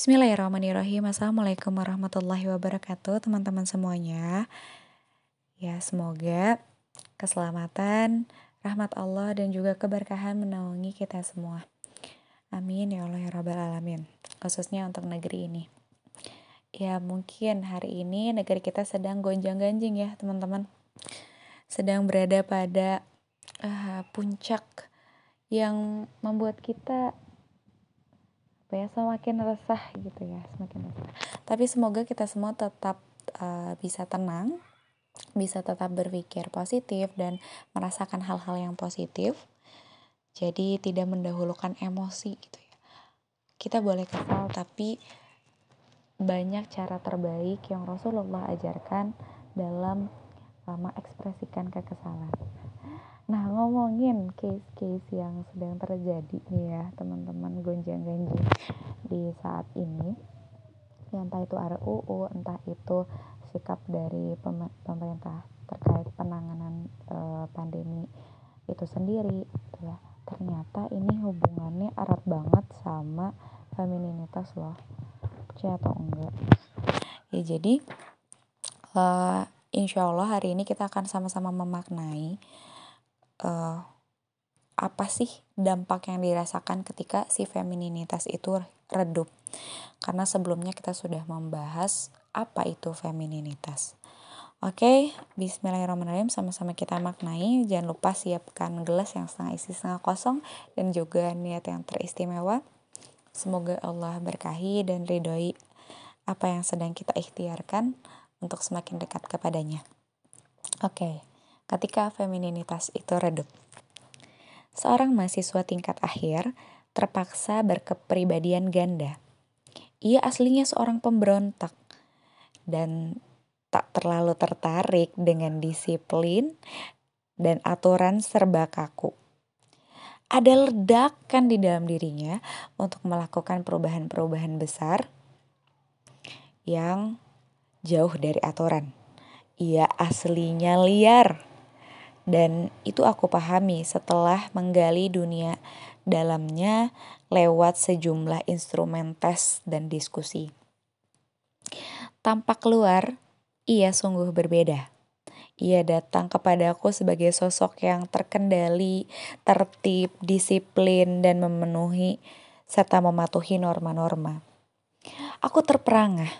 Bismillahirrahmanirrahim. Assalamualaikum warahmatullahi wabarakatuh, teman-teman semuanya. Ya, semoga keselamatan, rahmat Allah dan juga keberkahan menaungi kita semua. Amin ya Allah ya Rabbal alamin. Khususnya untuk negeri ini. Ya, mungkin hari ini negeri kita sedang gonjang-ganjing ya, teman-teman. Sedang berada pada uh, puncak yang membuat kita apa ya semakin resah gitu ya semakin resah. Tapi semoga kita semua tetap uh, bisa tenang bisa tetap berpikir positif dan merasakan hal-hal yang positif. Jadi tidak mendahulukan emosi gitu ya. Kita boleh kesal tapi banyak cara terbaik yang Rasulullah ajarkan dalam uh, mengekspresikan kekesalan Nah, ngomongin case-case yang sedang terjadi nih ya, teman-teman gonjang-ganjing di saat ini. Ya, entah itu RUU, entah itu sikap dari pemerintah terkait penanganan e, pandemi itu sendiri, gitu ya. Ternyata ini hubungannya erat banget sama femininitas loh. Percaya atau enggak? Ya, jadi uh, insya Allah hari ini kita akan sama-sama memaknai uh, apa sih dampak yang dirasakan ketika si femininitas itu redup. Karena sebelumnya kita sudah membahas apa itu femininitas. Oke, bismillahirrahmanirrahim sama-sama kita maknai. Jangan lupa siapkan gelas yang setengah isi setengah kosong dan juga niat yang teristimewa. Semoga Allah berkahi dan ridhoi apa yang sedang kita ikhtiarkan untuk semakin dekat kepadanya. Oke ketika femininitas itu redup. Seorang mahasiswa tingkat akhir terpaksa berkepribadian ganda. Ia aslinya seorang pemberontak dan tak terlalu tertarik dengan disiplin dan aturan serba kaku. Ada ledakan di dalam dirinya untuk melakukan perubahan-perubahan besar yang jauh dari aturan. Ia aslinya liar dan itu aku pahami setelah menggali dunia dalamnya lewat sejumlah instrumen tes dan diskusi. Tampak luar, ia sungguh berbeda. Ia datang kepadaku sebagai sosok yang terkendali, tertib, disiplin, dan memenuhi serta mematuhi norma-norma. Aku terperangah.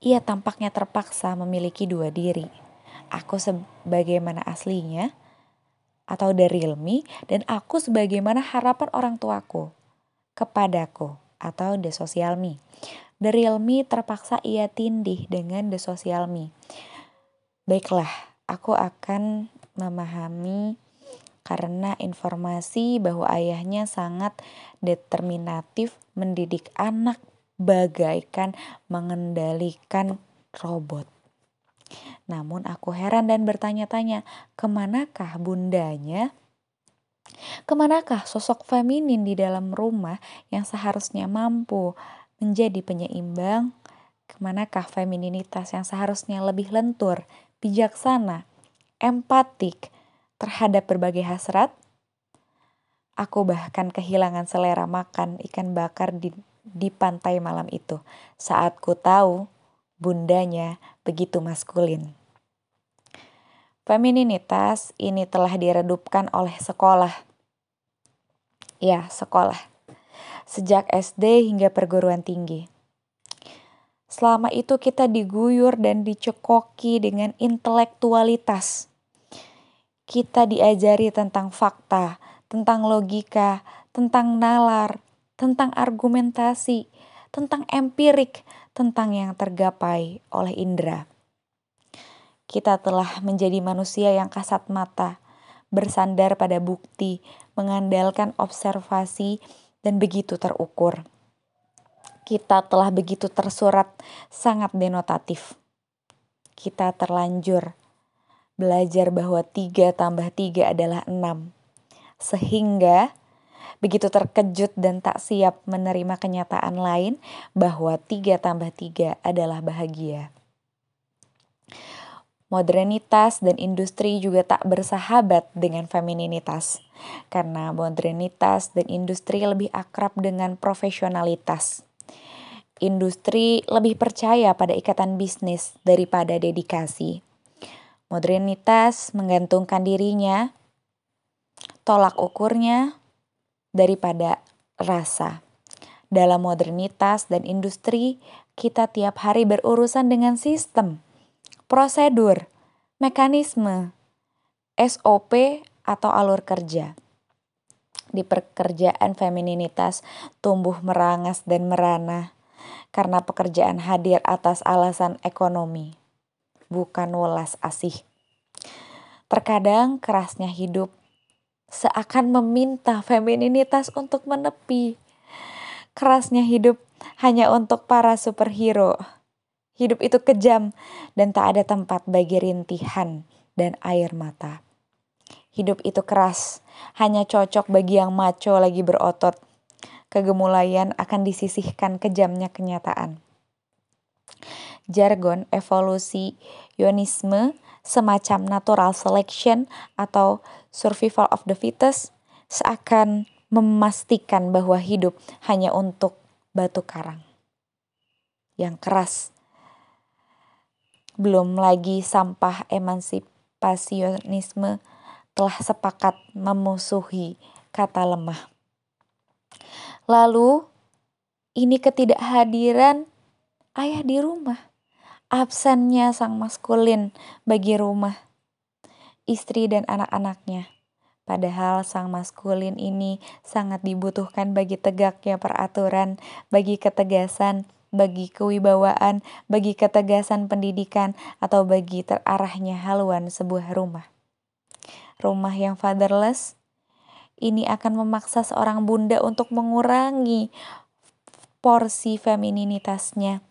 Ia tampaknya terpaksa memiliki dua diri. Aku sebagaimana aslinya, atau the real me dan aku sebagaimana harapan orang tuaku kepadaku atau the social me. The real me terpaksa ia tindih dengan the social me. Baiklah, aku akan memahami karena informasi bahwa ayahnya sangat determinatif mendidik anak bagaikan mengendalikan robot. Namun aku heran dan bertanya-tanya, ke manakah bundanya? Ke manakah sosok feminin di dalam rumah yang seharusnya mampu menjadi penyeimbang? Ke manakah femininitas yang seharusnya lebih lentur, bijaksana, empatik terhadap berbagai hasrat? Aku bahkan kehilangan selera makan ikan bakar di, di pantai malam itu saat ku tahu bundanya begitu maskulin. Femininitas ini telah diredupkan oleh sekolah. Ya, sekolah. Sejak SD hingga perguruan tinggi. Selama itu kita diguyur dan dicekoki dengan intelektualitas. Kita diajari tentang fakta, tentang logika, tentang nalar, tentang argumentasi, tentang empirik, tentang yang tergapai oleh indera kita telah menjadi manusia yang kasat mata, bersandar pada bukti, mengandalkan observasi, dan begitu terukur. Kita telah begitu tersurat, sangat denotatif. Kita terlanjur belajar bahwa tiga tambah tiga adalah enam. Sehingga begitu terkejut dan tak siap menerima kenyataan lain bahwa tiga tambah tiga adalah bahagia. Modernitas dan industri juga tak bersahabat dengan femininitas, karena modernitas dan industri lebih akrab dengan profesionalitas. industri lebih percaya pada ikatan bisnis daripada dedikasi. Modernitas menggantungkan dirinya, tolak ukurnya daripada rasa. Dalam modernitas dan industri, kita tiap hari berurusan dengan sistem, prosedur, mekanisme, SOP atau alur kerja. Di pekerjaan femininitas tumbuh merangas dan merana karena pekerjaan hadir atas alasan ekonomi, bukan welas asih. Terkadang kerasnya hidup seakan meminta femininitas untuk menepi. Kerasnya hidup hanya untuk para superhero. Hidup itu kejam dan tak ada tempat bagi rintihan dan air mata. Hidup itu keras, hanya cocok bagi yang maco lagi berotot. Kegemulayan akan disisihkan kejamnya kenyataan. Jargon evolusi yonisme semacam natural selection atau survival of the fittest seakan memastikan bahwa hidup hanya untuk batu karang yang keras. Belum lagi sampah emansipasionisme telah sepakat memusuhi kata lemah. Lalu, ini ketidakhadiran ayah di rumah, absennya sang maskulin bagi rumah, istri dan anak-anaknya. Padahal sang maskulin ini sangat dibutuhkan bagi tegaknya peraturan, bagi ketegasan, bagi kewibawaan, bagi ketegasan pendidikan, atau bagi terarahnya haluan sebuah rumah rumah yang fatherless, ini akan memaksa seorang bunda untuk mengurangi porsi femininitasnya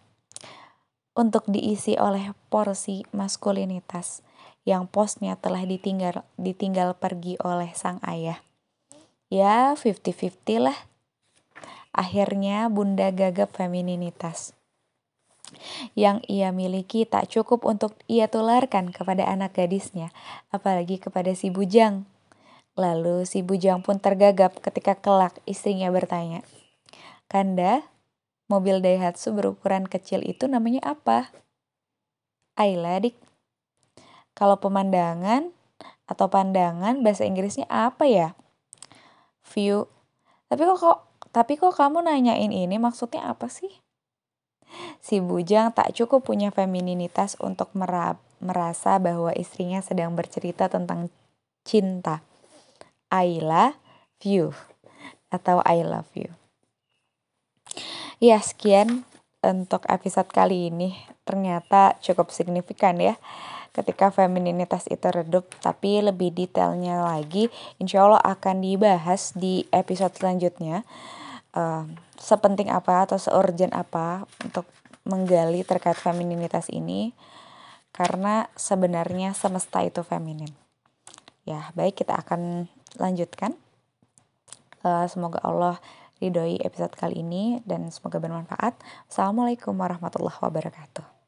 untuk diisi oleh porsi maskulinitas yang posnya telah ditinggal ditinggal pergi oleh sang ayah. Ya, 50-50 lah. Akhirnya bunda gagap femininitas yang ia miliki tak cukup untuk ia tularkan kepada anak gadisnya, apalagi kepada si bujang. Lalu si bujang pun tergagap ketika kelak istrinya bertanya, Kanda, mobil Daihatsu berukuran kecil itu namanya apa? Ayla, dik. Kalau pemandangan atau pandangan bahasa Inggrisnya apa ya? View. Tapi kok tapi kok kamu nanyain ini maksudnya apa sih? Si bujang tak cukup punya femininitas untuk merasa bahwa istrinya sedang bercerita tentang cinta. Love you atau I love you. Ya, sekian untuk episode kali ini. Ternyata cukup signifikan ya ketika femininitas itu redup tapi lebih detailnya lagi insya Allah akan dibahas di episode selanjutnya uh, sepenting apa atau seurgent apa untuk menggali terkait femininitas ini karena sebenarnya semesta itu feminin. Ya, baik kita akan lanjutkan. Uh, semoga Allah ridhoi episode kali ini dan semoga bermanfaat. Assalamualaikum warahmatullahi wabarakatuh.